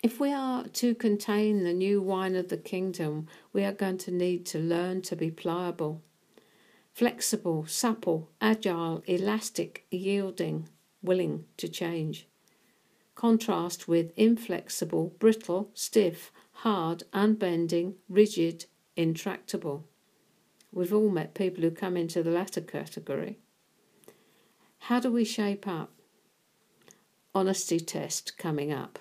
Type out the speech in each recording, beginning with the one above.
If we are to contain the new wine of the kingdom, we are going to need to learn to be pliable, flexible, supple, agile, elastic, yielding, willing to change. Contrast with inflexible, brittle, stiff, hard, unbending, rigid, intractable. We've all met people who come into the latter category. How do we shape up? Honesty test coming up.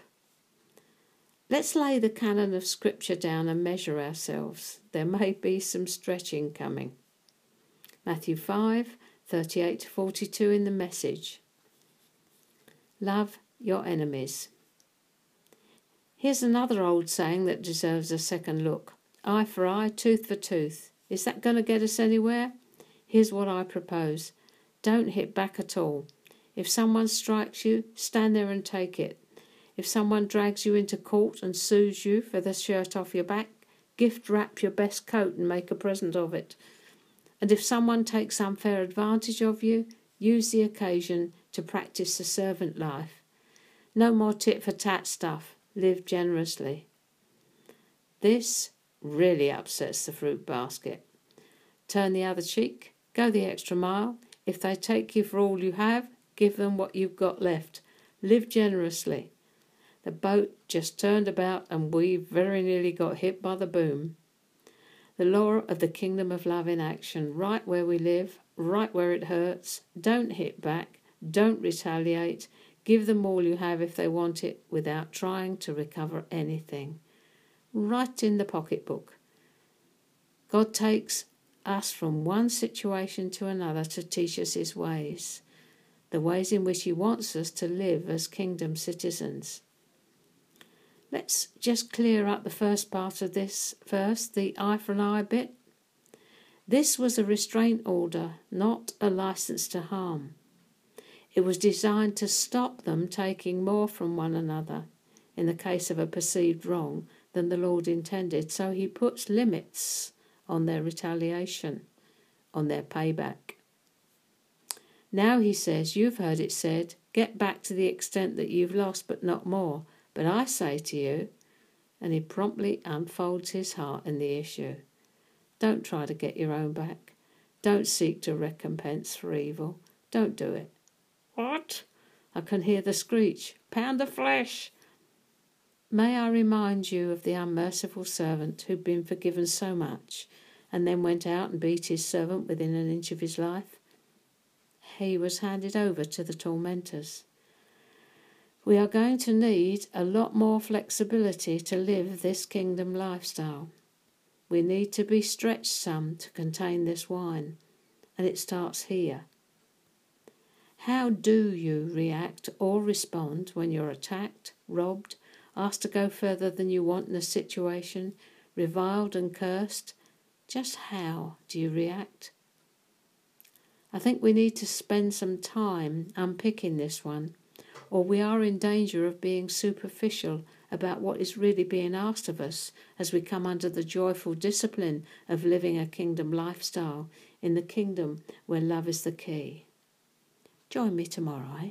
Let's lay the canon of Scripture down and measure ourselves. There may be some stretching coming. Matthew 5 38 to 42 in the message. Love your enemies. Here's another old saying that deserves a second look eye for eye, tooth for tooth. Is that going to get us anywhere? Here's what I propose don't hit back at all. If someone strikes you, stand there and take it. If someone drags you into court and sues you for the shirt off your back, gift wrap your best coat and make a present of it. And if someone takes unfair advantage of you, use the occasion to practice the servant life. No more tit for tat stuff. Live generously. This really upsets the fruit basket. Turn the other cheek, go the extra mile. If they take you for all you have, give them what you've got left. Live generously. The boat just turned about and we very nearly got hit by the boom. The law of the kingdom of love in action, right where we live, right where it hurts. Don't hit back, don't retaliate. Give them all you have if they want it without trying to recover anything. Right in the pocketbook. God takes us from one situation to another to teach us his ways, the ways in which he wants us to live as kingdom citizens. Let's just clear up the first part of this first, the eye for an eye bit. This was a restraint order, not a license to harm. It was designed to stop them taking more from one another in the case of a perceived wrong than the Lord intended. So he puts limits on their retaliation, on their payback. Now he says, You've heard it said, get back to the extent that you've lost, but not more. But I say to you, and he promptly unfolds his heart in the issue. Don't try to get your own back. Don't seek to recompense for evil. Don't do it. What? I can hear the screech. Pound the flesh! May I remind you of the unmerciful servant who'd been forgiven so much and then went out and beat his servant within an inch of his life? He was handed over to the tormentors. We are going to need a lot more flexibility to live this kingdom lifestyle. We need to be stretched some to contain this wine, and it starts here. How do you react or respond when you're attacked, robbed, asked to go further than you want in a situation, reviled and cursed? Just how do you react? I think we need to spend some time unpicking this one or we are in danger of being superficial about what is really being asked of us as we come under the joyful discipline of living a kingdom lifestyle in the kingdom where love is the key. Join me tomorrow, eh?